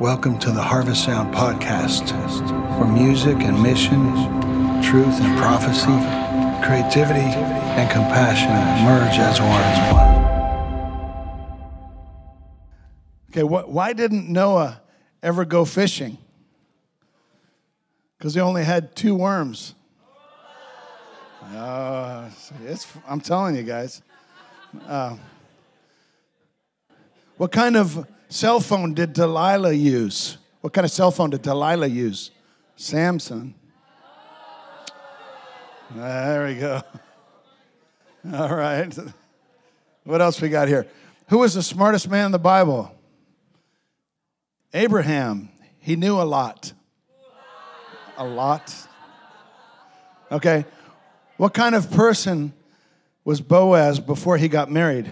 Welcome to the Harvest Sound Podcast, where music and mission, truth and prophecy, creativity and compassion merge as one. Okay, wh- why didn't Noah ever go fishing? Because he only had two worms. Uh, it's, I'm telling you guys. Uh, what kind of cell phone did Delilah use? What kind of cell phone did Delilah use? Samsung. There we go. All right. What else we got here? Who was the smartest man in the Bible? Abraham. He knew a lot. A lot. Okay. What kind of person was Boaz before he got married?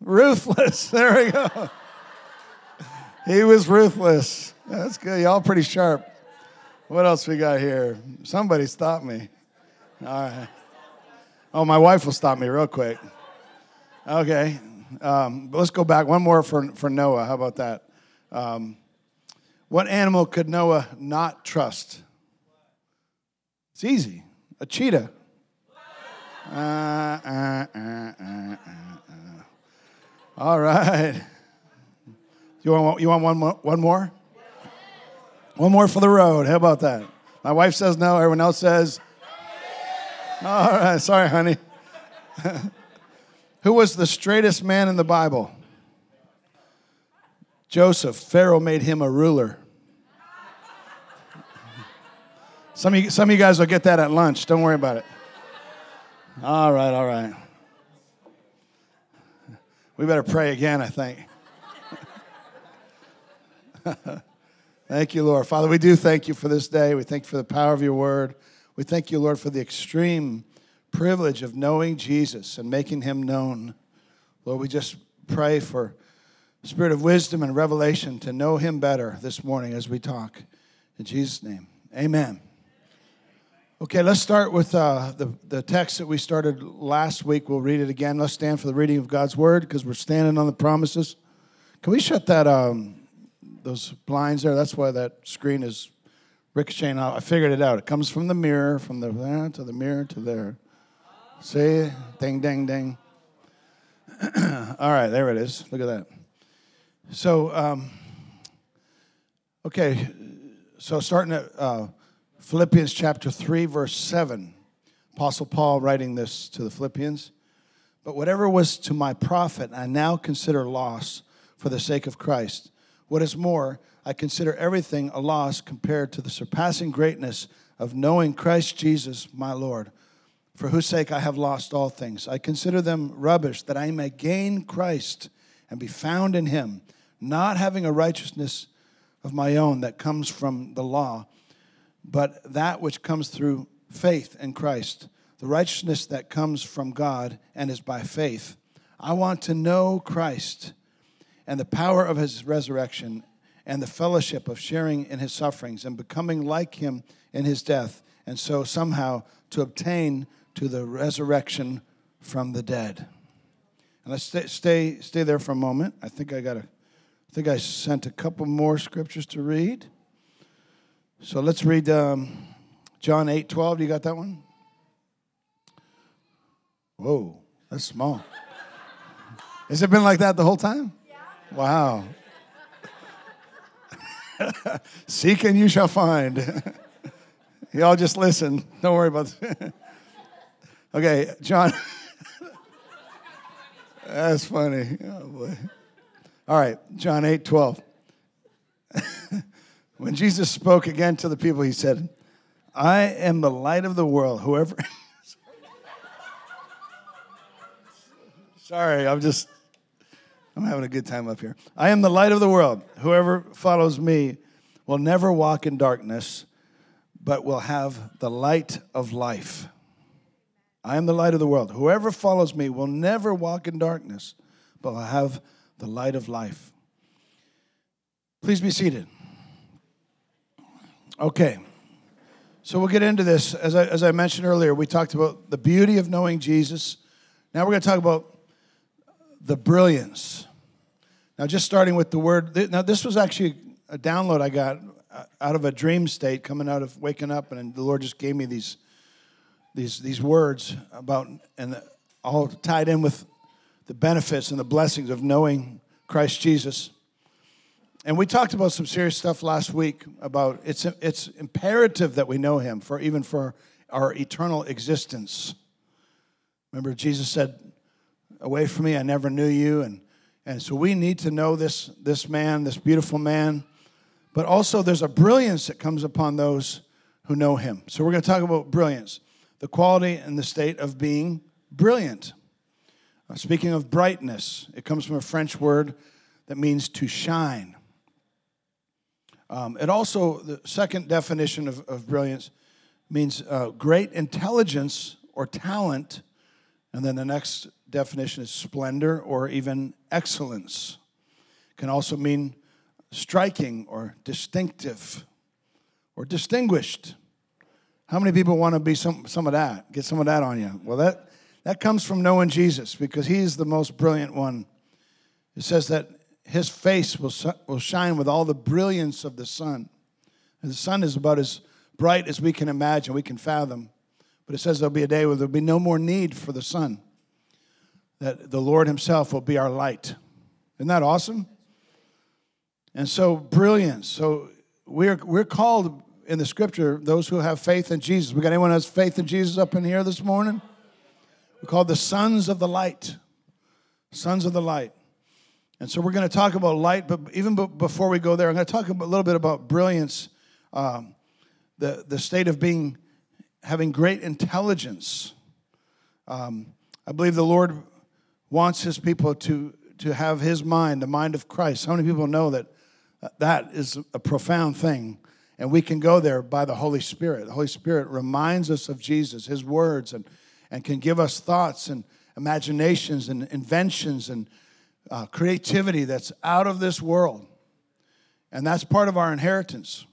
Ruthless. There we go. He was ruthless. That's good. Y'all pretty sharp. What else we got here? Somebody stop me. All right. Oh, my wife will stop me real quick. Okay. Um, let's go back. One more for, for Noah. How about that? Um, what animal could Noah not trust? It's easy. A cheetah. Uh, uh, uh, All right. You want, you want one, more, one more? One more for the road. How about that? My wife says no. Everyone else says. All right. Sorry, honey. Who was the straightest man in the Bible? Joseph. Pharaoh made him a ruler. Some of, you, some of you guys will get that at lunch. Don't worry about it. All right, all right. We better pray again, I think. thank you, Lord. Father, we do thank you for this day. We thank you for the power of your word. We thank you, Lord, for the extreme privilege of knowing Jesus and making him known. Lord, we just pray for spirit of wisdom and revelation to know him better this morning as we talk. In Jesus' name, amen. Okay, let's start with uh, the, the text that we started last week. We'll read it again. Let's stand for the reading of God's word because we're standing on the promises. Can we shut that um, those blinds there? That's why that screen is ricocheting out. I figured it out. It comes from the mirror, from the there to the mirror to there. See? Ding, ding, ding. All right, there it is. Look at that. So, um, okay, so starting at uh, Philippians chapter 3, verse 7. Apostle Paul writing this to the Philippians. But whatever was to my profit, I now consider loss for the sake of Christ. What is more, I consider everything a loss compared to the surpassing greatness of knowing Christ Jesus, my Lord, for whose sake I have lost all things. I consider them rubbish, that I may gain Christ and be found in him, not having a righteousness of my own that comes from the law but that which comes through faith in Christ, the righteousness that comes from God and is by faith. I want to know Christ and the power of his resurrection and the fellowship of sharing in his sufferings and becoming like him in his death, and so somehow to obtain to the resurrection from the dead. And let's stay, stay, stay there for a moment. I think I got a, I think I sent a couple more scriptures to read. So let's read um, John 8 12. You got that one? Whoa, that's small. Has it been like that the whole time? Yeah. Wow. Seek and you shall find. Y'all just listen. Don't worry about it. okay, John. That's funny. Oh boy. All right, John 8 12. When Jesus spoke again to the people, he said, I am the light of the world. Whoever. Sorry, I'm just, I'm having a good time up here. I am the light of the world. Whoever follows me will never walk in darkness, but will have the light of life. I am the light of the world. Whoever follows me will never walk in darkness, but will have the light of life. Please be seated. Okay. So we'll get into this. As I, as I mentioned earlier, we talked about the beauty of knowing Jesus. Now we're going to talk about the brilliance. Now, just starting with the word, now this was actually a download I got uh, out of a dream state, coming out of waking up, and the Lord just gave me these these these words about and all tied in with the benefits and the blessings of knowing Christ Jesus. And we talked about some serious stuff last week about it's it's imperative that we know him for even for our eternal existence. Remember Jesus said, "Away from me I never knew you." And and so we need to know this this man, this beautiful man, but also there's a brilliance that comes upon those who know him. So we're going to talk about brilliance, the quality and the state of being brilliant. Uh, speaking of brightness, it comes from a French word that means to shine. Um, it also, the second definition of, of brilliance means uh, great intelligence or talent. And then the next definition is splendor or even excellence. Can also mean striking or distinctive or distinguished. How many people want to be some, some of that? Get some of that on you. Well, that, that comes from knowing Jesus because he's the most brilliant one. It says that his face will, will shine with all the brilliance of the sun. And the sun is about as bright as we can imagine, we can fathom. But it says there'll be a day where there'll be no more need for the sun, that the Lord himself will be our light. Isn't that awesome? And so, brilliance. So, we're, we're called in the scripture, those who have faith in Jesus. We got anyone who has faith in Jesus up in here this morning? We're called the sons of the light. Sons of the light. And so we're going to talk about light, but even before we go there, I'm going to talk a little bit about brilliance, um, the, the state of being, having great intelligence. Um, I believe the Lord wants his people to, to have his mind, the mind of Christ. How many people know that that is a profound thing? And we can go there by the Holy Spirit. The Holy Spirit reminds us of Jesus, his words, and and can give us thoughts and imaginations and inventions and uh, creativity that's out of this world. And that's part of our inheritance.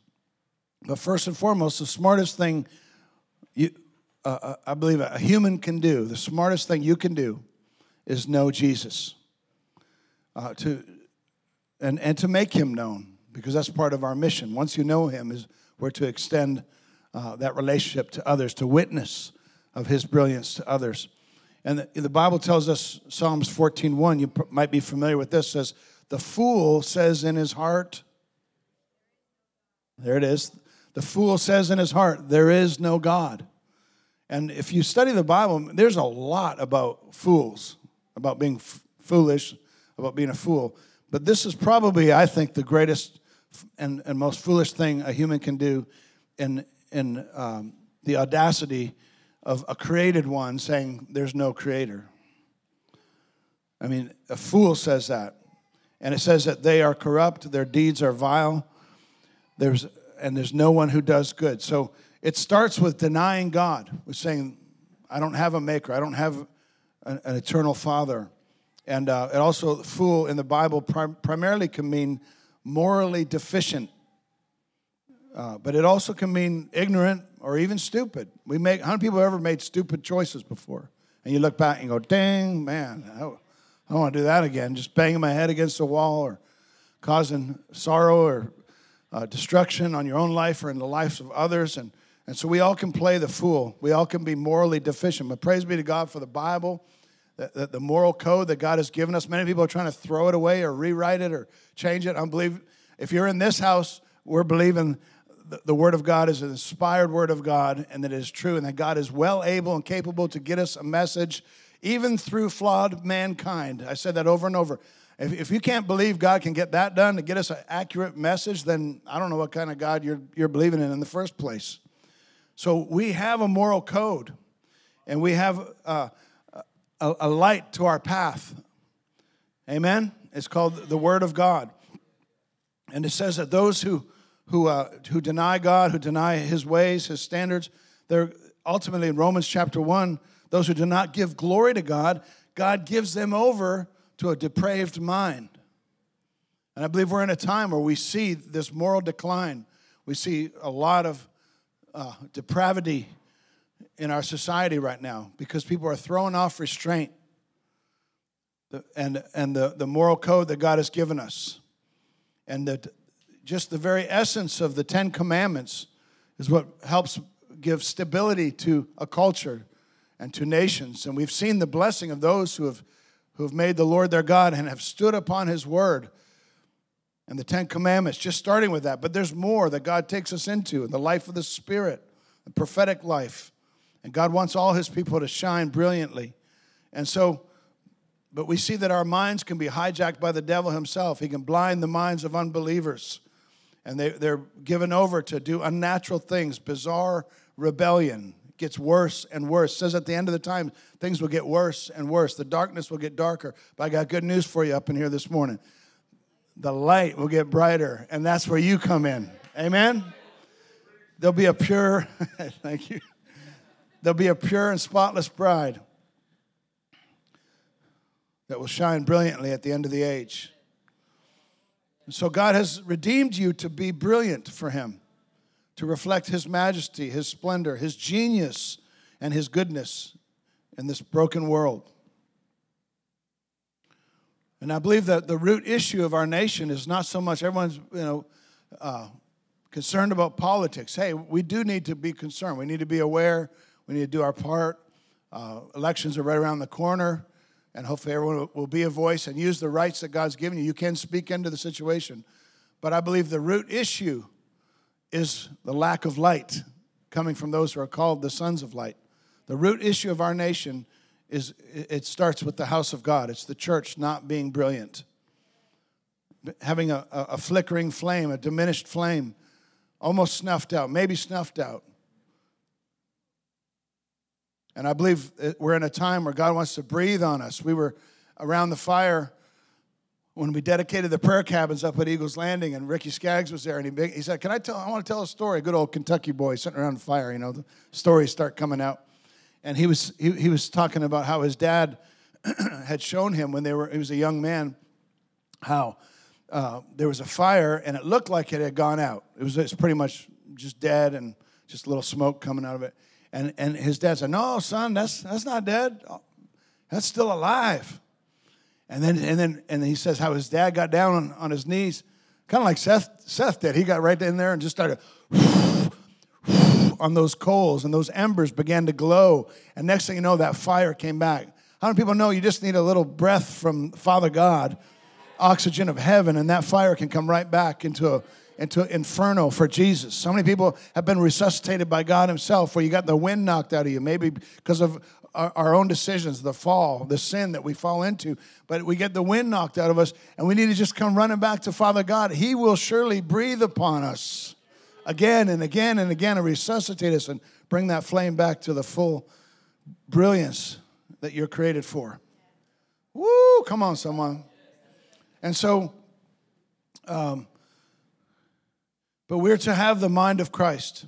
But first and foremost, the smartest thing you, uh, uh I believe a human can do, the smartest thing you can do is know Jesus. Uh, to, and, and to make him known, because that's part of our mission. Once you know him, is we're to extend uh, that relationship to others, to witness of his brilliance to others. And the, the Bible tells us, Psalms 14.1, you might be familiar with this, says, the fool says in his heart, there it is. The fool says in his heart, there is no God. And if you study the Bible, there's a lot about fools, about being f- foolish, about being a fool. But this is probably, I think, the greatest and, and most foolish thing a human can do in, in um, the audacity of a created one saying there's no creator. I mean, a fool says that. And it says that they are corrupt, their deeds are vile, there's, and there's no one who does good. So it starts with denying God, with saying, I don't have a maker, I don't have an, an eternal father. And uh, it also, fool in the Bible prim- primarily can mean morally deficient, uh, but it also can mean ignorant, or even stupid. We make, how many people have ever made stupid choices before? And you look back and go, dang, man, I, don't want to do that again. Just banging my head against the wall or causing sorrow or uh, destruction on your own life or in the lives of others. And, and so we all can play the fool. We all can be morally deficient. But praise be to God for the Bible, the, the moral code that God has given us. Many people are trying to throw it away or rewrite it or change it. I believe if you're in this house, we're believing the, the Word of God is an inspired Word of God and that it is true and that God is well able and capable to get us a message even through flawed mankind. I said that over and over. If, if you can't believe God can get that done to get us an accurate message, then I don't know what kind of God you're, you're believing in in the first place. So we have a moral code and we have uh, a, a light to our path. Amen? It's called the Word of God. And it says that those who who, uh, who deny God, who deny his ways, his standards. They're ultimately in Romans chapter 1, those who do not give glory to God, God gives them over to a depraved mind. And I believe we're in a time where we see this moral decline. We see a lot of uh, depravity in our society right now because people are throwing off restraint. and, and the, the moral code that God has given us. And that just the very essence of the Ten Commandments is what helps give stability to a culture and to nations. And we've seen the blessing of those who have, who have made the Lord their God and have stood upon his word and the Ten Commandments, just starting with that. But there's more that God takes us into in the life of the Spirit, the prophetic life. And God wants all his people to shine brilliantly. And so, but we see that our minds can be hijacked by the devil himself. He can blind the minds of unbelievers. And they, they're given over to do unnatural things, bizarre rebellion, gets worse and worse. It says at the end of the time, things will get worse and worse. The darkness will get darker. But I got good news for you up in here this morning. The light will get brighter, and that's where you come in. Amen? There'll be a pure, thank you. There'll be a pure and spotless bride that will shine brilliantly at the end of the age. And so God has redeemed you to be brilliant for Him to reflect His majesty, His splendor, His genius, and His goodness in this broken world. And I believe that the root issue of our nation is not so much everyone's, you know, uh, concerned about politics. Hey, we do need to be concerned. We need to be aware. We need to do our part. Uh, elections are right around the corner, and hopefully everyone will be a voice and use the rights that God's given you. You can speak into the situation. But I believe the root issue is the lack of light coming from those who are called the sons of light. The root issue of our nation is it starts with the house of God. It's the church not being brilliant, having a, a flickering flame, a diminished flame, almost snuffed out, maybe snuffed out. And I believe we're in a time where God wants to breathe on us. We were around the fire when we dedicated the prayer cabins up at Eagles Landing, and Ricky Skaggs was there, and he, he said, "Can I tell? I want to tell a story." Good old Kentucky boy sitting around the fire. You know, the stories start coming out, and he was he, he was talking about how his dad had shown him when they were he was a young man how uh, there was a fire and it looked like it had gone out. It was, it was pretty much just dead and just a little smoke coming out of it. And and his dad said, "No, son, that's that's not dead. That's still alive." And then, and then, and he says how his dad got down on, on his knees, kind of like Seth, Seth did. He got right in there and just started on those coals, and those embers began to glow. And next thing you know, that fire came back. How many people know you just need a little breath from Father God, oxygen of heaven, and that fire can come right back into a into inferno for Jesus. So many people have been resuscitated by God Himself, where you got the wind knocked out of you, maybe because of our, own decisions, the fall, the sin that we fall into. But we get the wind knocked out of us, and we need to just come running back to Father God. He will surely breathe upon us again and again and again and resuscitate us and bring that flame back to the full brilliance that you're created for. Woo! Come on, someone. And so, um, but we're to have the mind of Christ.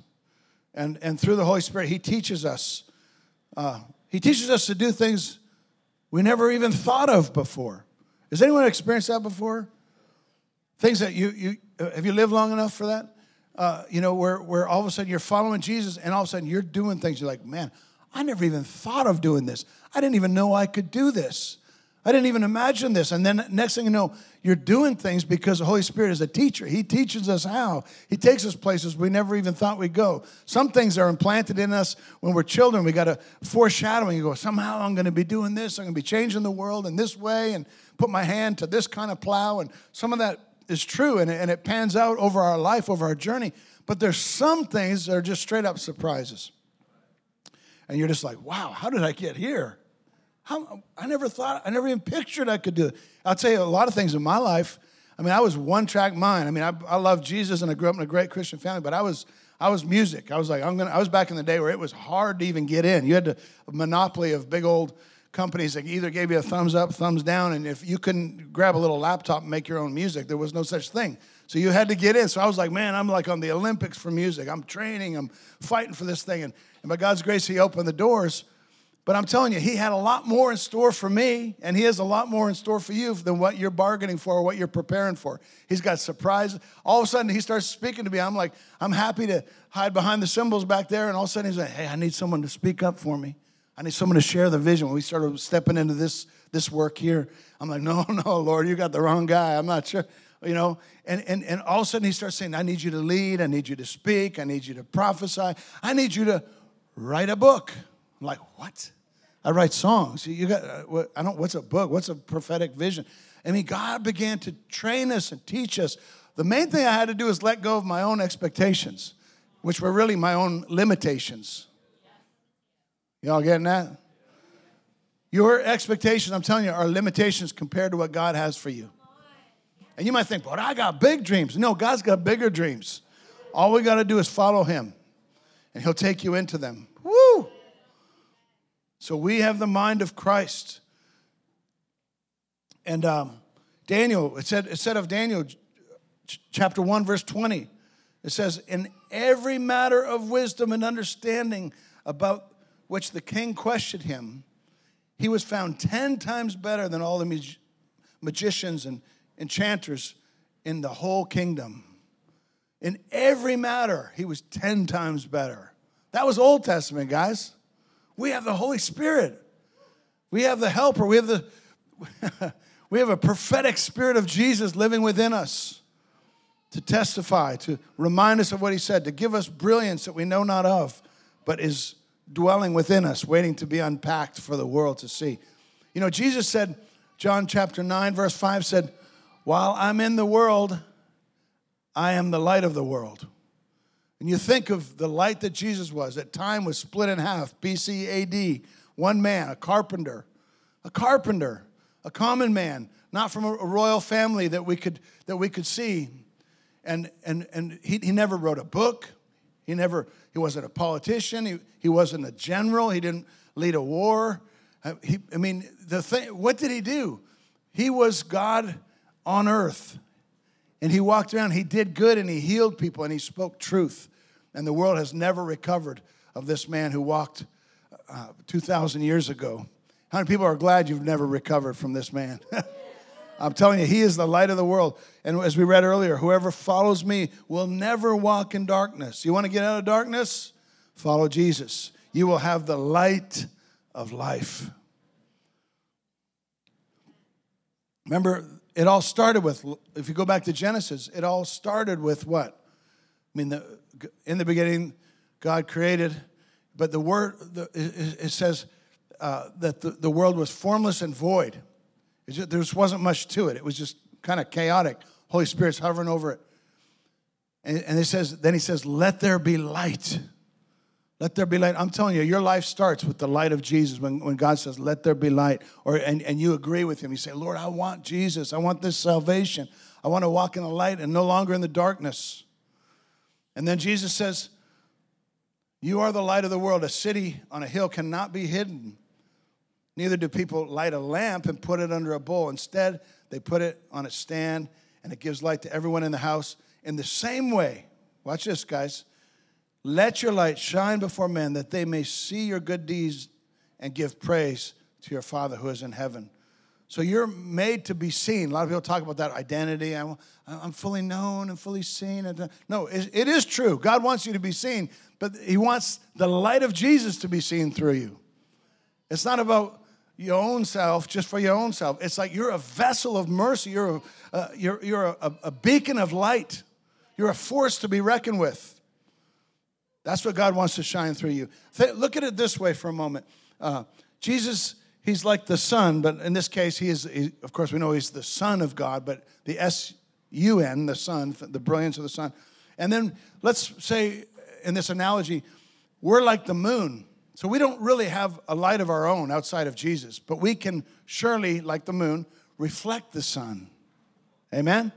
And, and through the Holy Spirit, He teaches us uh, he teaches us to do things we never even thought of before. Has anyone experienced that before? Things that you, you uh, have you lived long enough for that? Uh, you know, where, where all of a sudden you're following Jesus and all of a sudden you're doing things. You're like, man, I never even thought of doing this. I didn't even know I could do this. I didn't even imagine this. And then next thing you know, you're doing things because the Holy Spirit is a teacher. He teaches us how. He takes us places we never even thought we'd go. Some things are implanted in us when we're children. We got a foreshadowing. You go, somehow I'm going to be doing this. I'm going to be changing the world in this way and put my hand to this kind of plow. And some of that is true and it, and it pans out over our life, over our journey. But there's some things that are just straight up surprises. And you're just like, wow, how did I get here? How, I never thought, I never even pictured I could do it. I'll tell you a lot of things in my life. I mean, I was one track mind. I mean, I, I love Jesus and I grew up in a great Christian family, but I was, I was music. I was like, I'm gonna, I was back in the day where it was hard to even get in. You had to, a monopoly of big old companies that either gave you a thumbs up, thumbs down, and if you couldn't grab a little laptop and make your own music, there was no such thing. So you had to get in. So I was like, man, I'm like on the Olympics for music. I'm training, I'm fighting for this thing. And, and by God's grace, He opened the doors. But I'm telling you, he had a lot more in store for me, and he has a lot more in store for you than what you're bargaining for or what you're preparing for. He's got surprises. All of a sudden, he starts speaking to me. I'm like, I'm happy to hide behind the cymbals back there. And all of a sudden, he's like, hey, I need someone to speak up for me. I need someone to share the vision. When we started stepping into this, this work here. I'm like, no, no, Lord, you got the wrong guy. I'm not sure. You know, and, and, and all of a sudden he starts saying, I need you to lead, I need you to speak, I need you to prophesy, I need you to write a book. I'm like, what? I write songs. You got, uh, I don't, what's a book? What's a prophetic vision? I mean, God began to train us and teach us. The main thing I had to do is let go of my own expectations, which were really my own limitations. Y'all getting that? Your expectations, I'm telling you, are limitations compared to what God has for you. And you might think, but I got big dreams. No, God's got bigger dreams. All we got to do is follow Him, and He'll take you into them. So we have the mind of Christ. And um, Daniel, it said, it said of Daniel, chapter 1, verse 20, it says, In every matter of wisdom and understanding about which the king questioned him, he was found 10 times better than all the mag- magicians and enchanters in the whole kingdom. In every matter, he was 10 times better. That was Old Testament, guys. We have the Holy Spirit. We have the helper. We have the we have a prophetic spirit of Jesus living within us to testify, to remind us of what he said, to give us brilliance that we know not of, but is dwelling within us, waiting to be unpacked for the world to see. You know, Jesus said, John chapter 9, verse 5 said, While I'm in the world, I am the light of the world. And you think of the light that Jesus was, That time was split in half, BC AD, one man, a carpenter, a carpenter, a common man, not from a royal family that we could, that we could see. And, and, and he, he never wrote a book. He never, he wasn't a politician. He, he wasn't a general. He didn't lead a war. Uh, he, I mean, the thing, what did he do? He was God on earth. And he walked around, he did good and he healed people and he spoke truth. And the world has never recovered of this man who walked uh, 2,000 years ago. How many people are glad you've never recovered from this man? I'm telling you, he is the light of the world. And as we read earlier, whoever follows me will never walk in darkness. You want to get out of darkness? Follow Jesus. You will have the light of life. Remember, it all started with, if you go back to Genesis, it all started with what? I mean, the, in the beginning, God created, but the word, the, it, it, says uh, that the, the world was formless and void. Just, there just wasn't much to it. It was just kind of chaotic. Holy Spirit's hovering over it. And, and it says, then he says, let there be light. Let there be light. I'm telling you, your life starts with the light of Jesus when, when God says, Let there be light. Or and, and you agree with him. You say, Lord, I want Jesus. I want this salvation. I want to walk in the light and no longer in the darkness. And then Jesus says, You are the light of the world. A city on a hill cannot be hidden. Neither do people light a lamp and put it under a bowl. Instead, they put it on a stand and it gives light to everyone in the house. In the same way, watch this, guys. Let your light shine before men that they may see your good deeds and give praise to your Father who is in heaven. So you're made to be seen. A lot of people talk about that identity. I'm, I'm fully known and fully seen. No, it is true. God wants you to be seen, but He wants the light of Jesus to be seen through you. It's not about your own self just for your own self. It's like you're a vessel of mercy. You're a, uh, you're, you're a, a beacon of light. You're a force to be reckoned with. That's what God wants to shine through you. Th- look at it this way for a moment. Uh, Jesus, he's like the Sun, but in this case, he is, he, of course, we know he's the Son of God, but the S U N, the Sun, the brilliance of the Sun. And then let's say in this analogy, we're like the moon. So we don't really have a light of our own outside of Jesus, but we can surely, like the moon, reflect the sun. Amen?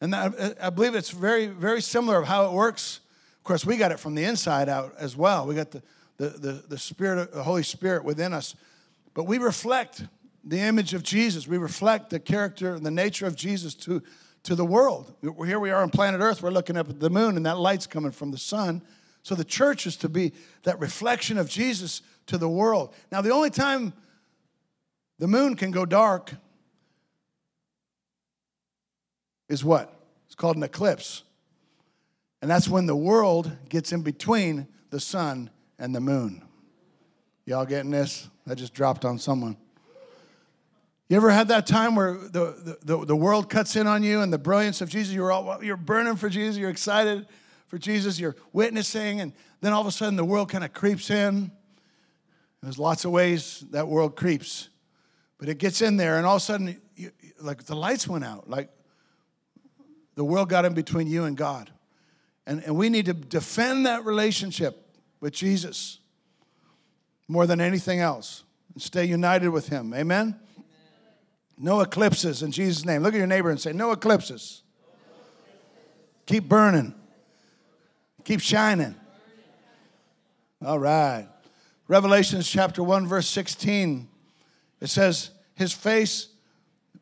And I believe it's very, very similar of how it works course, we got it from the inside out as well. We got the, the, the, the Spirit, the Holy Spirit within us. But we reflect the image of Jesus. We reflect the character and the nature of Jesus to, to the world. Here we are on planet Earth. We're looking up at the moon, and that light's coming from the sun. So the church is to be that reflection of Jesus to the world. Now, the only time the moon can go dark is what? It's called an eclipse. And that's when the world gets in between the sun and the moon. Y'all getting this? That just dropped on someone. You ever had that time where the, the, the world cuts in on you and the brilliance of Jesus? You're, all, you're burning for Jesus, you're excited for Jesus, you're witnessing, and then all of a sudden the world kind of creeps in. There's lots of ways that world creeps, but it gets in there, and all of a sudden, you, like the lights went out, like the world got in between you and God. And, and we need to defend that relationship with Jesus more than anything else and stay united with Him. Amen? Amen? No eclipses in Jesus' name. Look at your neighbor and say, No eclipses. Keep burning, keep shining. All right. Revelations chapter 1, verse 16, it says, His face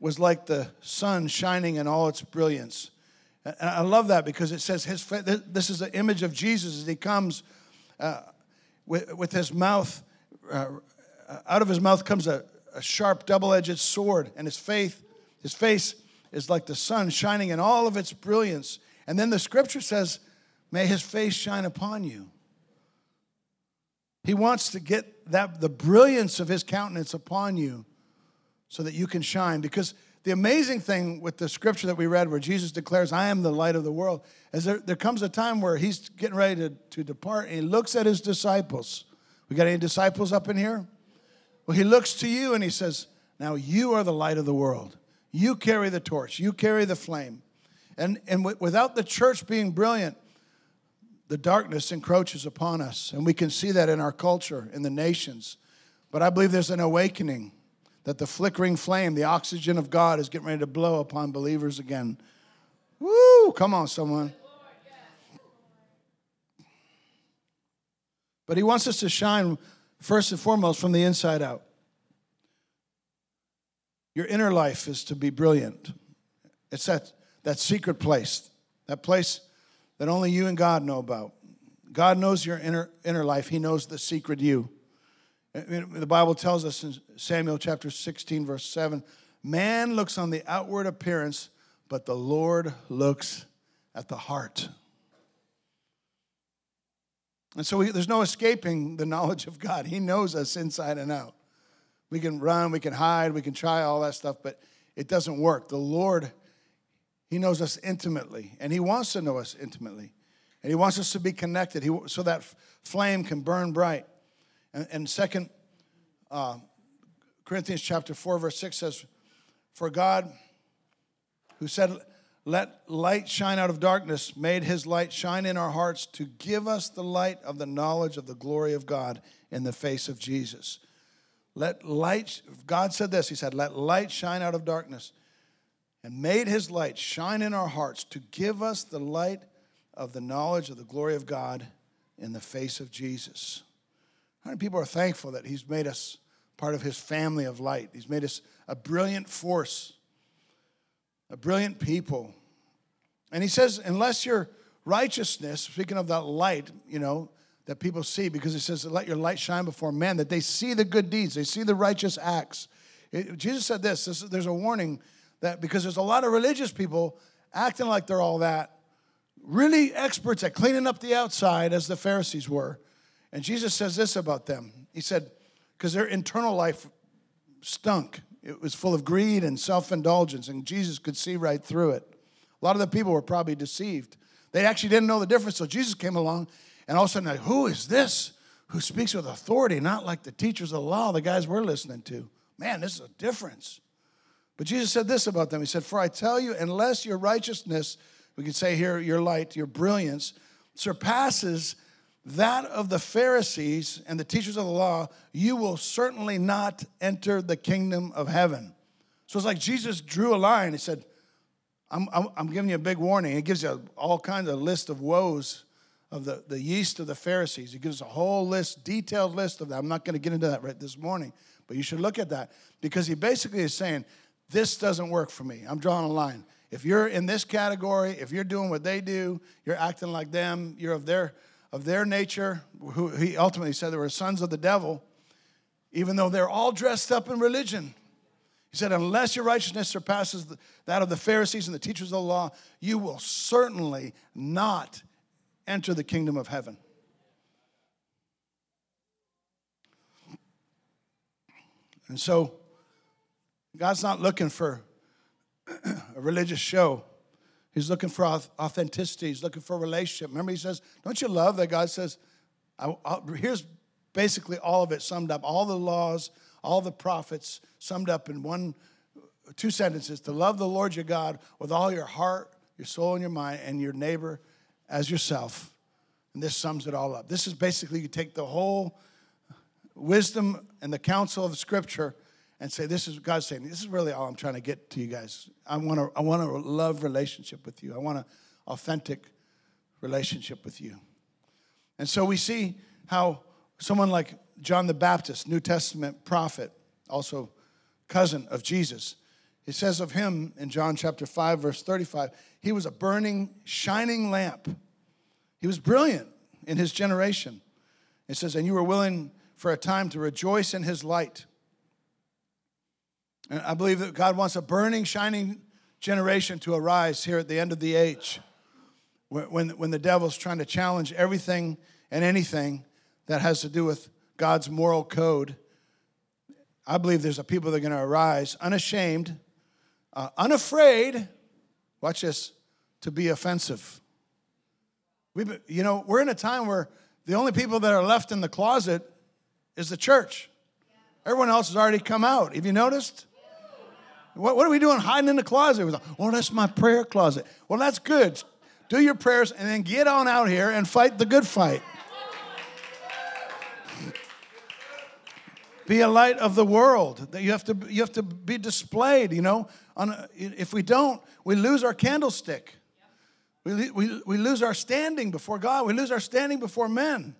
was like the sun shining in all its brilliance. And I love that because it says his this is an image of Jesus as he comes uh, with, with his mouth, uh, out of his mouth comes a, a sharp double-edged sword, and his faith, his face is like the sun shining in all of its brilliance. And then the scripture says, May his face shine upon you. He wants to get that the brilliance of his countenance upon you so that you can shine because the amazing thing with the scripture that we read, where Jesus declares, I am the light of the world, is there, there comes a time where he's getting ready to, to depart and he looks at his disciples. We got any disciples up in here? Well, he looks to you and he says, Now you are the light of the world. You carry the torch, you carry the flame. And, and w- without the church being brilliant, the darkness encroaches upon us. And we can see that in our culture, in the nations. But I believe there's an awakening that the flickering flame, the oxygen of God, is getting ready to blow upon believers again. Woo! Come on, someone. But He wants us to shine first and foremost from the inside out. Your inner life is to be brilliant. It's that, that secret place, that place that only you and God know about. God knows your inner, inner life, He knows the secret you. The Bible tells us in Samuel chapter 16, verse 7 man looks on the outward appearance, but the Lord looks at the heart. And so we, there's no escaping the knowledge of God. He knows us inside and out. We can run, we can hide, we can try all that stuff, but it doesn't work. The Lord, He knows us intimately, and He wants to know us intimately. And He wants us to be connected he, so that flame can burn bright. And, and second, uh, Corinthians chapter 4, verse 6 says, For God, who said, Let light shine out of darkness, made his light shine in our hearts to give us the light of the knowledge of the glory of God in the face of Jesus. Let light, God said this, He said, Let light shine out of darkness, and made his light shine in our hearts to give us the light of the knowledge of the glory of God in the face of Jesus. How many people are thankful that He's made us part of His family of light? He's made us a brilliant force, a brilliant people. And He says, unless your righteousness, speaking of that light, you know, that people see, because He says, let your light shine before men, that they see the good deeds, they see the righteous acts. It, Jesus said this, this there's a warning that because there's a lot of religious people acting like they're all that, really experts at cleaning up the outside as the Pharisees were. And Jesus says this about them. He said, because their internal life stunk. It was full of greed and self indulgence, and Jesus could see right through it. A lot of the people were probably deceived. They actually didn't know the difference, so Jesus came along, and all of a sudden, like, who is this who speaks with authority, not like the teachers of the law, the guys we're listening to? Man, this is a difference. But Jesus said this about them He said, For I tell you, unless your righteousness, we could say here, your light, your brilliance, surpasses that of the Pharisees and the teachers of the law, you will certainly not enter the kingdom of heaven. So it's like Jesus drew a line. He said, I'm, I'm, I'm giving you a big warning. He gives you all kinds of list of woes of the, the yeast of the Pharisees. He gives a whole list, detailed list of that. I'm not going to get into that right this morning, but you should look at that because he basically is saying, This doesn't work for me. I'm drawing a line. If you're in this category, if you're doing what they do, you're acting like them, you're of their of their nature, who he ultimately said they were sons of the devil, even though they're all dressed up in religion. He said, unless your righteousness surpasses that of the Pharisees and the teachers of the law, you will certainly not enter the kingdom of heaven. And so, God's not looking for a religious show. He's looking for authenticity. He's looking for relationship. Remember, he says, Don't you love that God says, I, here's basically all of it summed up all the laws, all the prophets summed up in one, two sentences to love the Lord your God with all your heart, your soul, and your mind, and your neighbor as yourself. And this sums it all up. This is basically you take the whole wisdom and the counsel of Scripture and say, This is God's saying, this is really all I'm trying to get to you guys. I want to I want a love relationship with you. I want an authentic relationship with you. And so we see how someone like John the Baptist, New Testament prophet, also cousin of Jesus, it says of him in John chapter 5, verse 35, he was a burning, shining lamp. He was brilliant in his generation. It says, and you were willing for a time to rejoice in his light. And I believe that God wants a burning, shining generation to arise here at the end of the age when, when the devil's trying to challenge everything and anything that has to do with God's moral code. I believe there's a people that are going to arise unashamed, uh, unafraid, watch this, to be offensive. We've you know, we're in a time where the only people that are left in the closet is the church. Everyone else has already come out. Have you noticed? What, what are we doing hiding in the closet? Like, oh, that's my prayer closet. Well, that's good. Do your prayers and then get on out here and fight the good fight. be a light of the world. That you have to you have to be displayed. You know, On, if we don't, we lose our candlestick. We, we, we lose our standing before God. We lose our standing before men.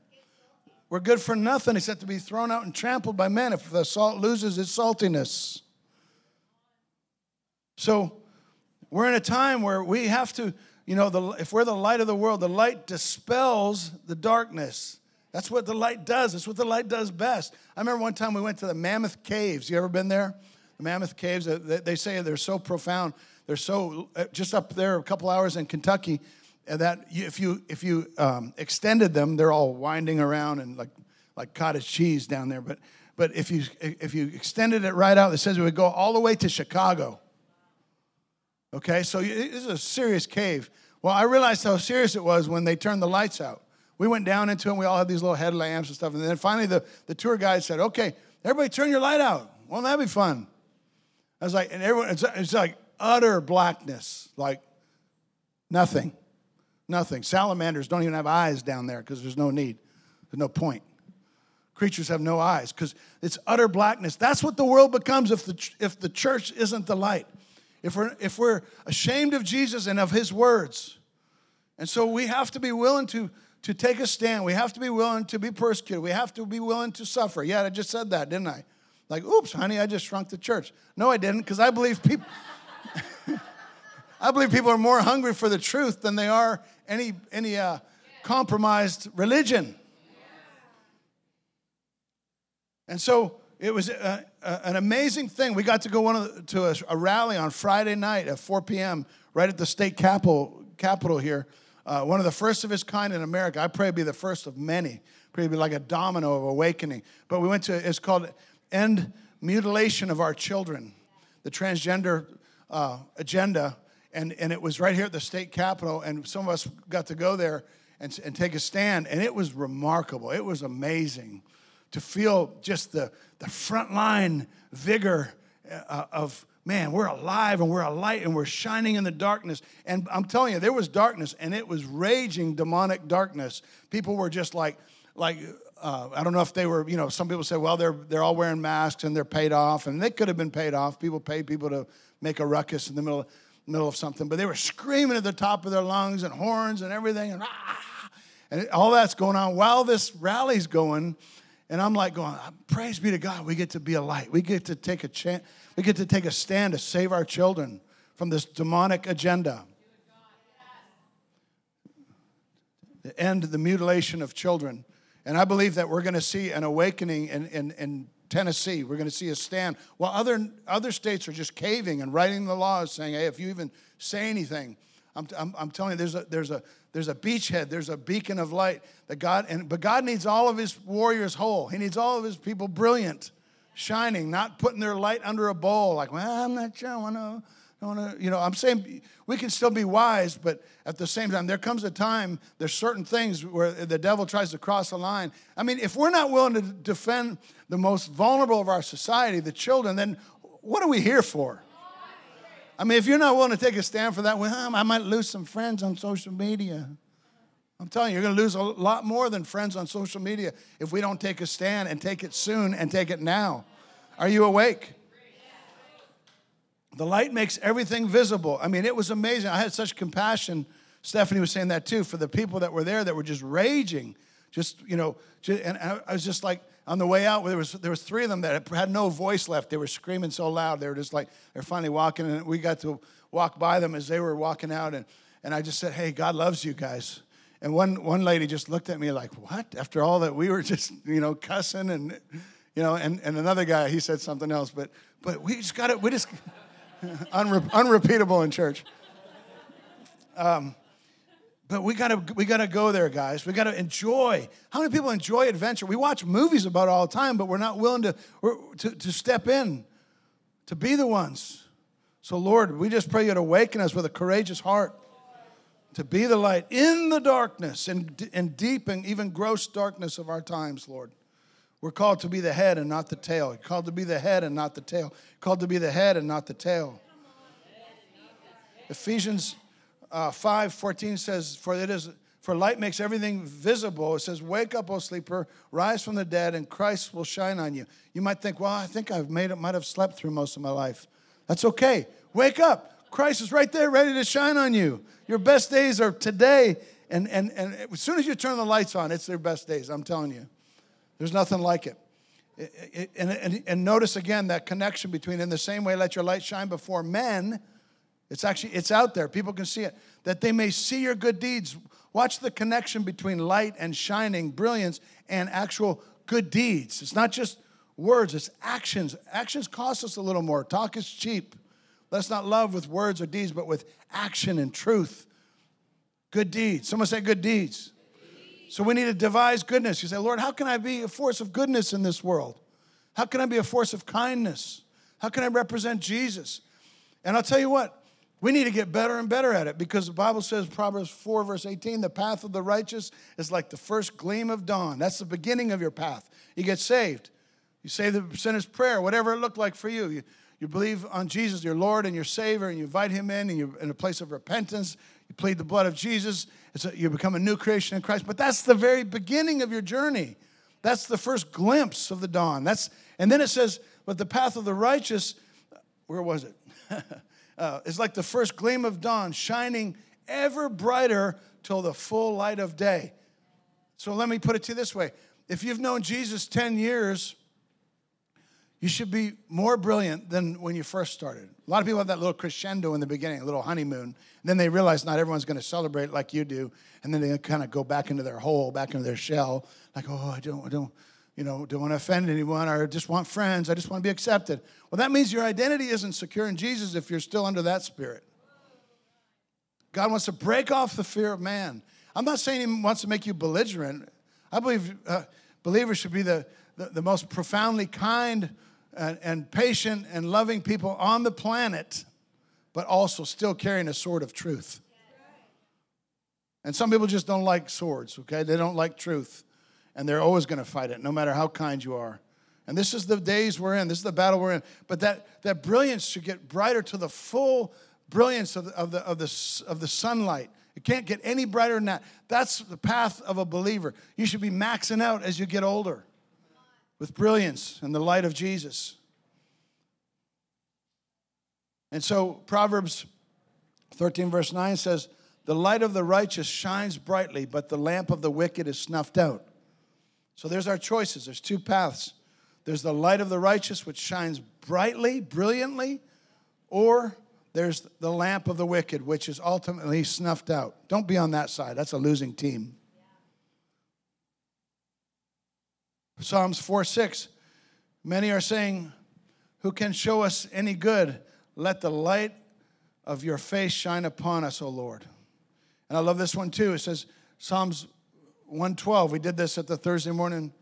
We're good for nothing except to be thrown out and trampled by men if the salt loses its saltiness. So we're in a time where we have to, you know, the, if we're the light of the world, the light dispels the darkness. That's what the light does. That's what the light does best. I remember one time we went to the Mammoth Caves. You ever been there? The Mammoth Caves, they say they're so profound. They're so, uh, just up there a couple hours in Kentucky, and that if you, if you um, extended them, they're all winding around and like, like cottage cheese down there. But, but if, you, if you extended it right out, it says it would go all the way to Chicago. Okay, so this is a serious cave. Well, I realized how serious it was when they turned the lights out. We went down into it, and we all had these little headlamps and stuff. And then finally, the, the tour guide said, Okay, everybody turn your light out. Won't that be fun? I was like, and everyone, it's, it's like utter blackness, like nothing, nothing. Salamanders don't even have eyes down there because there's no need, there's no point. Creatures have no eyes because it's utter blackness. That's what the world becomes if the, if the church isn't the light if we're, if we're ashamed of Jesus and of his words. And so we have to be willing to, to take a stand. We have to be willing to be persecuted. We have to be willing to suffer. Yeah, I just said that, didn't I? Like, oops, honey, I just shrunk the church. No, I didn't, because I believe people. I believe people are more hungry for the truth than they are any any uh, compromised religion. And so it was a, a, an amazing thing. We got to go the, to a, a, rally on Friday night at 4 p.m. right at the state capitol, capitol here. Uh, one of the first of its kind in America. I pray be the first of many. Pray be like a domino of awakening. But we went to, it's called End Mutilation of Our Children, the transgender uh, agenda. And, and it was right here at the state capitol. And some of us got to go there and, and take a stand. And it was remarkable. It was amazing to feel just the, the frontline vigor uh, of, man, we're alive and we're a light and we're shining in the darkness. And I'm telling you, there was darkness and it was raging demonic darkness. People were just like, like, uh, I don't know if they were, you know, some people say, well, they're, they're all wearing masks and they're paid off. And they could have been paid off. People paid people to make a ruckus in the middle, middle of something. But they were screaming at the top of their lungs and horns and everything. And, ah, and all that's going on while this rally's going. And I'm like going, ah, praise be to God, we get to be a light. We get to take a chance, we get to take a stand to save our children from this demonic agenda. To end the mutilation of children. And I believe that we're going to see an awakening in, in, in Tennessee. We're going to see a stand. While other, other states are just caving and writing the laws saying, hey, if you even say anything, I'm, I'm, I'm telling you, there's a, there's, a, there's a beachhead, there's a beacon of light that God, and, but God needs all of his warriors whole. He needs all of his people brilliant shining, not putting their light under a bowl, like, well, I'm not sure, I want to. I want to, you know, I'm saying we can still be wise, but at the same time, there comes a time, there's certain things where the devil tries to cross the line. I mean, if we're not willing to defend the most vulnerable of our society, the children, then what are we here for? I mean, if you're not willing to take a stand for that, well, um, I might lose some friends on social media. I'm telling you, you're going to lose a lot more than friends on social media if we don't take a stand and take it soon and take it now. Are you awake? The light makes everything visible. I mean, it was amazing. I had such compassion. Stephanie was saying that too for the people that were there that were just raging. Just, you know, and I was just like, on the way out, there was there was three of them that had no voice left. They were screaming so loud. They were just like they're finally walking, and we got to walk by them as they were walking out, and and I just said, "Hey, God loves you guys." And one, one lady just looked at me like, what? After all that we were just, you know, cussing and, you know, and, and another guy, he said something else, but, but we just got it, we just, unre- unrepeatable in church. Um, but we gotta, we gotta go there, guys. We gotta enjoy. How many people enjoy adventure? We watch movies about it all the time, but we're not willing to, to, to step in, to be the ones. So, Lord, we just pray you'd awaken us with a courageous heart to be the light in the darkness and, and deep and even gross darkness of our times, Lord. We're called to be the head and not the tail. We're called to be the head and not the tail. We're called to be the head and not the tail. Ephesians uh, 5 14 says, For it is for light makes everything visible. It says, Wake up, O sleeper, rise from the dead, and Christ will shine on you. You might think, Well, I think I've made it, might have slept through most of my life. That's okay. Wake up. Christ is right there ready to shine on you. Your best days are today. And, and, and as soon as you turn the lights on, it's their best days, I'm telling you. There's nothing like it. And, and, and notice again that connection between, in the same way, let your light shine before men. It's actually, it's out there. People can see it. That they may see your good deeds. Watch the connection between light and shining, brilliance, and actual good deeds. It's not just words, it's actions. Actions cost us a little more. Talk is cheap. Let's not love with words or deeds, but with action and truth. Good deeds. Someone say good deeds. So we need to devise goodness. You say, Lord, how can I be a force of goodness in this world? How can I be a force of kindness? How can I represent Jesus? And I'll tell you what, we need to get better and better at it because the Bible says, Proverbs 4, verse 18, the path of the righteous is like the first gleam of dawn. That's the beginning of your path. You get saved. You say the sinner's prayer, whatever it looked like for you. you you believe on Jesus, your Lord and your Savior, and you invite Him in, and you're in a place of repentance. You plead the blood of Jesus. A, you become a new creation in Christ. But that's the very beginning of your journey. That's the first glimpse of the dawn. That's and then it says, "But the path of the righteous, where was it? uh, it's like the first gleam of dawn, shining ever brighter till the full light of day." So let me put it to you this way: If you've known Jesus ten years you should be more brilliant than when you first started. A lot of people have that little crescendo in the beginning, a little honeymoon. And then they realize not everyone's going to celebrate like you do. And then they kind of go back into their hole, back into their shell, like, oh, I don't, I don't, you know, don't want to offend anyone or just want friends. I just want to be accepted. Well, that means your identity isn't secure in Jesus if you're still under that spirit. God wants to break off the fear of man. I'm not saying He wants to make you belligerent. I believe uh, believers should be the, the, the most profoundly kind and, and patient and loving people on the planet, but also still carrying a sword of truth. And some people just don't like swords, okay? They don't like truth. And they're always going to fight it, no matter how kind you are. And this is the days we're in. This is the battle we're in. But that, that brilliance should get brighter to the full brilliance of the, of, the, of, the, of the sunlight. It can't get any brighter than that. That's the path of a believer. You should be maxing out as you get older with brilliance and the light of Jesus. And so Proverbs 13, verse 9 says, The light of the righteous shines brightly, but the lamp of the wicked is snuffed out. So there's our choices. There's two paths. There's the light of the righteous, which shines brightly, brilliantly, or there's the lamp of the wicked, which is ultimately snuffed out. Don't be on that side. That's a losing team. Psalms 4 6. Many are saying, Who can show us any good? Let the light of your face shine upon us, O Lord. And I love this one too. It says, Psalms 112. We did this at the Thursday morning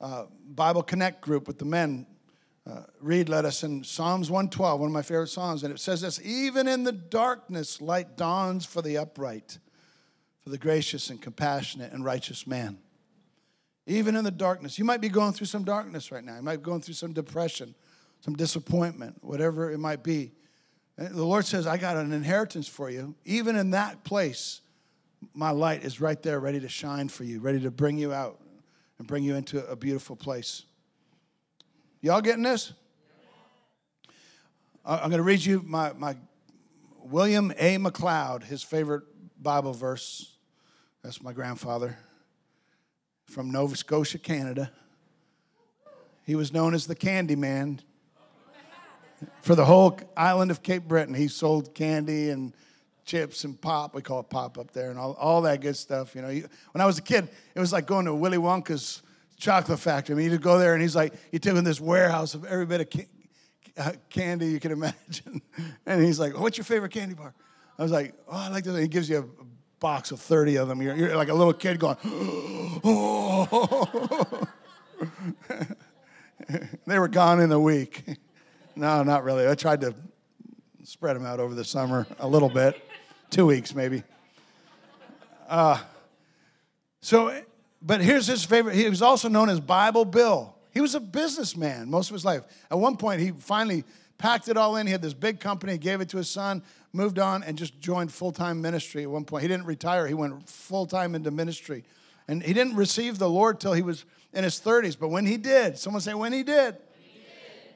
uh, Bible Connect group with the men. uh, read let us in Psalms 112, one of my favorite Psalms, and it says this Even in the darkness, light dawns for the upright, for the gracious and compassionate and righteous man. Even in the darkness. You might be going through some darkness right now. You might be going through some depression, some disappointment, whatever it might be. And the Lord says, I got an inheritance for you. Even in that place, my light is right there, ready to shine for you, ready to bring you out and bring you into a beautiful place. Y'all getting this? I'm going to read you my, my William A. McLeod, his favorite Bible verse. That's my grandfather from Nova Scotia, Canada. He was known as the Candy Man. For the whole island of Cape Breton, he sold candy and chips and pop. We call it pop up there, and all, all that good stuff. You know, when I was a kid, it was like going to Willy Wonka's chocolate factory. I mean, you'd go there, and he's like, you took in this warehouse of every bit of ca- uh, candy you can imagine, and he's like, "What's your favorite candy bar?" I was like, "Oh, I like this." And he gives you a box of thirty of them. You're, you're like a little kid going, "Oh." they were gone in a week. No, not really. I tried to spread them out over the summer a little bit, two weeks maybe. Uh, so, but here's his favorite. He was also known as Bible Bill. He was a businessman most of his life. At one point, he finally packed it all in. He had this big company, gave it to his son, moved on, and just joined full time ministry at one point. He didn't retire, he went full time into ministry. And he didn't receive the Lord till he was in his 30s. But when he did, someone say, when he did,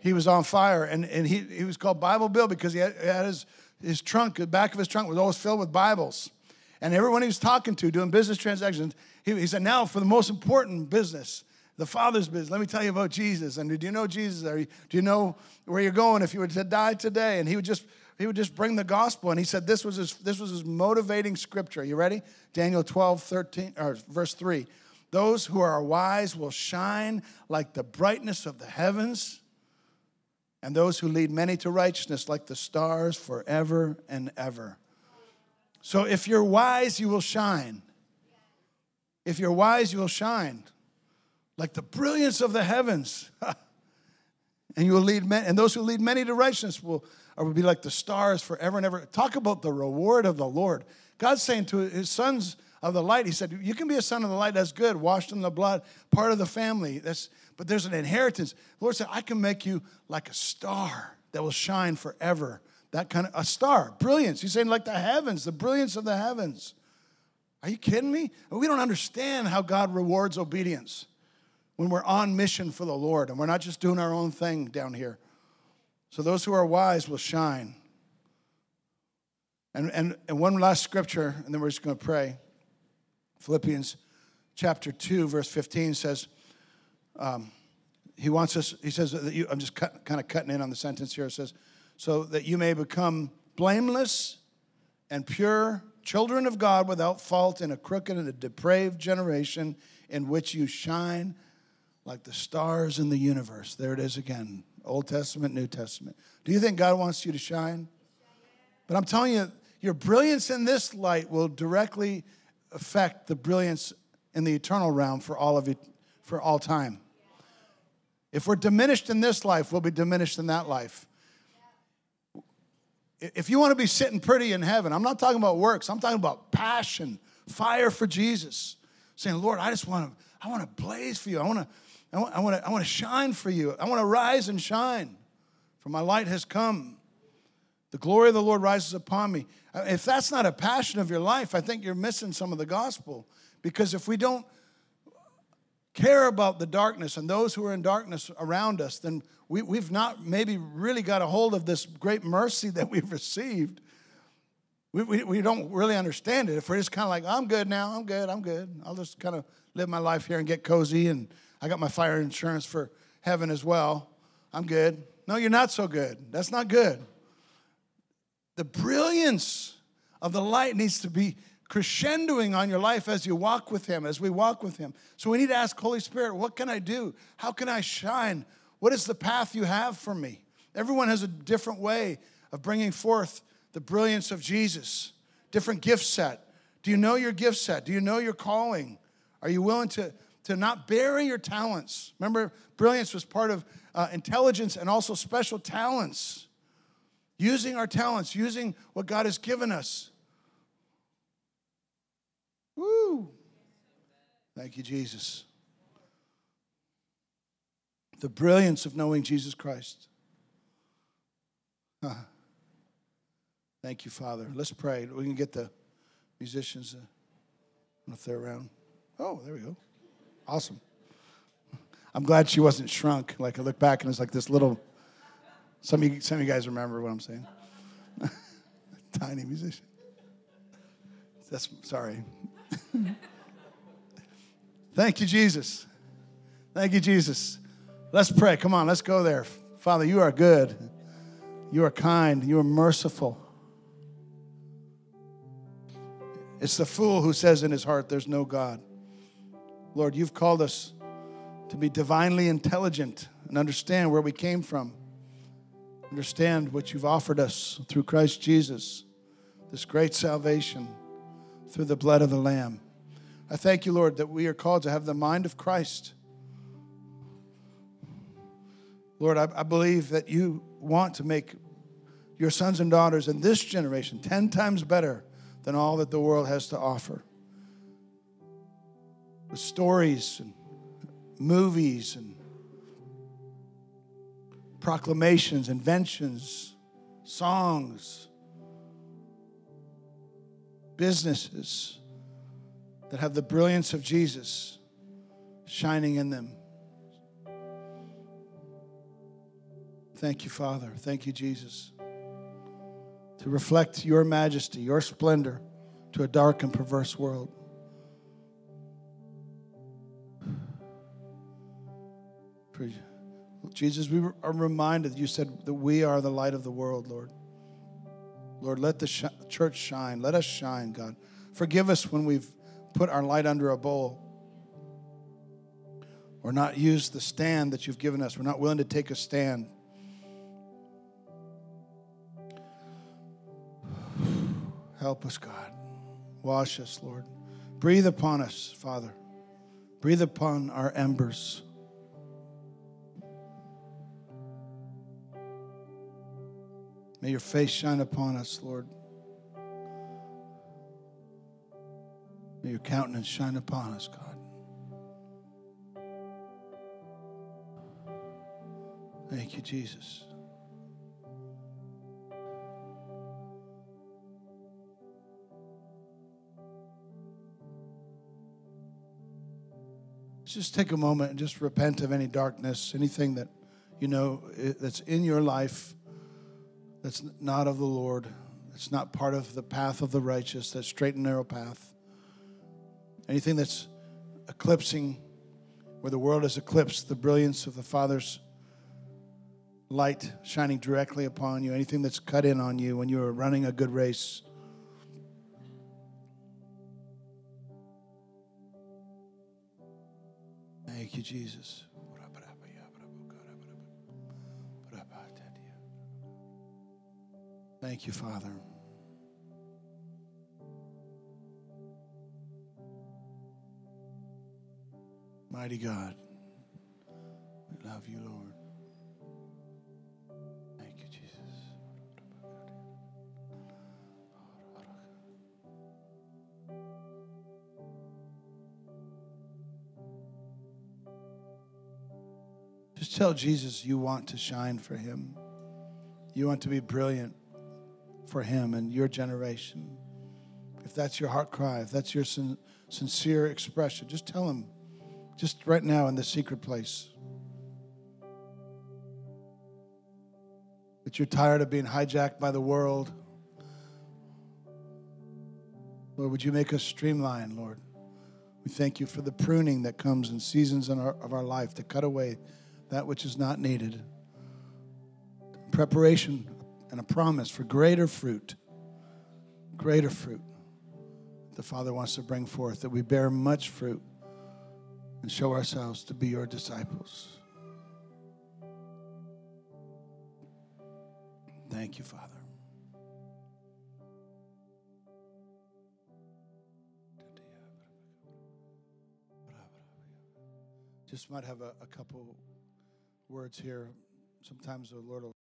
he was on fire. And, and he, he was called Bible Bill because he had, had his, his trunk, the back of his trunk was always filled with Bibles. And everyone he was talking to, doing business transactions, he, he said, Now for the most important business, the Father's business, let me tell you about Jesus. And did you know Jesus? You, do you know where you're going if you were to die today? And he would just he would just bring the gospel and he said this was his this was his motivating scripture you ready daniel 12 13 or verse 3 those who are wise will shine like the brightness of the heavens and those who lead many to righteousness like the stars forever and ever. So if you're wise, you will shine. If you're wise, you will shine like the brilliance of the heavens. and you will lead men, and those who lead many to righteousness will, will be like the stars forever and ever. Talk about the reward of the Lord. God's saying to his sons of the light, He said, You can be a son of the light, that's good, washed in the blood, part of the family. That's but there's an inheritance. The Lord said, I can make you like a star that will shine forever. That kind of a star, brilliance. He's saying, like the heavens, the brilliance of the heavens. Are you kidding me? We don't understand how God rewards obedience when we're on mission for the Lord and we're not just doing our own thing down here. So those who are wise will shine. And, and, and one last scripture, and then we're just going to pray. Philippians chapter 2, verse 15 says, um, he wants us, he says that you, I'm just cut, kind of cutting in on the sentence here. It says, so that you may become blameless and pure children of God without fault in a crooked and a depraved generation in which you shine like the stars in the universe. There it is again Old Testament, New Testament. Do you think God wants you to shine? But I'm telling you, your brilliance in this light will directly affect the brilliance in the eternal realm for all of for all time. If we're diminished in this life, we'll be diminished in that life. If you want to be sitting pretty in heaven, I'm not talking about works, I'm talking about passion, fire for Jesus. Saying, Lord, I just want to, I want to blaze for you. I want to, I want, I want to, I want to shine for you. I want to rise and shine. For my light has come. The glory of the Lord rises upon me. Uh, if that's not a passion of your life, I think you're missing some of the gospel. Because if we don't care about the darkness and those who are in darkness around us, then we, we've not maybe really got a hold of this great mercy that we've received. We, we, we don't really understand it. If we're just kind of like, I'm good now, I'm good, I'm good. I'll just kind of live my life here and get cozy, and I got my fire insurance for heaven as well. I'm good. No, you're not so good. That's not good. The brilliance of the light needs to be crescendoing on your life as you walk with Him, as we walk with Him. So we need to ask Holy Spirit, what can I do? How can I shine? What is the path you have for me? Everyone has a different way of bringing forth the brilliance of Jesus, different gift set. Do you know your gift set? Do you know your calling? Are you willing to to not bury your talents. Remember, brilliance was part of uh, intelligence and also special talents. Using our talents, using what God has given us. Woo! Thank you, Jesus. The brilliance of knowing Jesus Christ. Huh. Thank you, Father. Let's pray. We can get the musicians, uh, if they're around. Oh, there we go. Awesome. I'm glad she wasn't shrunk. Like I look back and it's like this little. Some of you, some of you guys remember what I'm saying. Tiny musician. That's sorry. Thank you, Jesus. Thank you, Jesus. Let's pray. Come on, let's go there. Father, you are good. You are kind. You are merciful. It's the fool who says in his heart, There's no God. Lord, you've called us to be divinely intelligent and understand where we came from, understand what you've offered us through Christ Jesus, this great salvation through the blood of the Lamb. I thank you, Lord, that we are called to have the mind of Christ. Lord, I, I believe that you want to make your sons and daughters in this generation 10 times better than all that the world has to offer with stories and movies and proclamations, inventions, songs, businesses that have the brilliance of Jesus shining in them. Thank you, Father. Thank you, Jesus. To reflect your majesty, your splendor to a dark and perverse world. Jesus, we are reminded, you said that we are the light of the world, Lord. Lord, let the sh- church shine. Let us shine, God. Forgive us when we've put our light under a bowl or not use the stand that you've given us. We're not willing to take a stand. Help us, God. Wash us, Lord. Breathe upon us, Father. Breathe upon our embers. May your face shine upon us, Lord. May your countenance shine upon us, God. Thank you, Jesus. Just take a moment and just repent of any darkness, anything that you know that's in your life that's not of the Lord. It's not part of the path of the righteous, that straight and narrow path. Anything that's eclipsing, where the world has eclipsed the brilliance of the Father's light shining directly upon you, anything that's cut in on you when you are running a good race. Thank you, Jesus. Thank you, Father. Mighty God, we love you, Lord. Thank you, Jesus. Just tell Jesus you want to shine for him. You want to be brilliant for Him and your generation. If that's your heart cry, if that's your sin, sincere expression, just tell Him, just right now in the secret place, that you're tired of being hijacked by the world. Lord, would you make us streamline, Lord? We thank you for the pruning that comes in seasons in our, of our life to cut away that which is not needed. Preparation and a promise for greater fruit, greater fruit the Father wants to bring forth, that we bear much fruit and show ourselves to be your disciples. Thank you, Father. just might have a, a couple words here. Sometimes the Lord will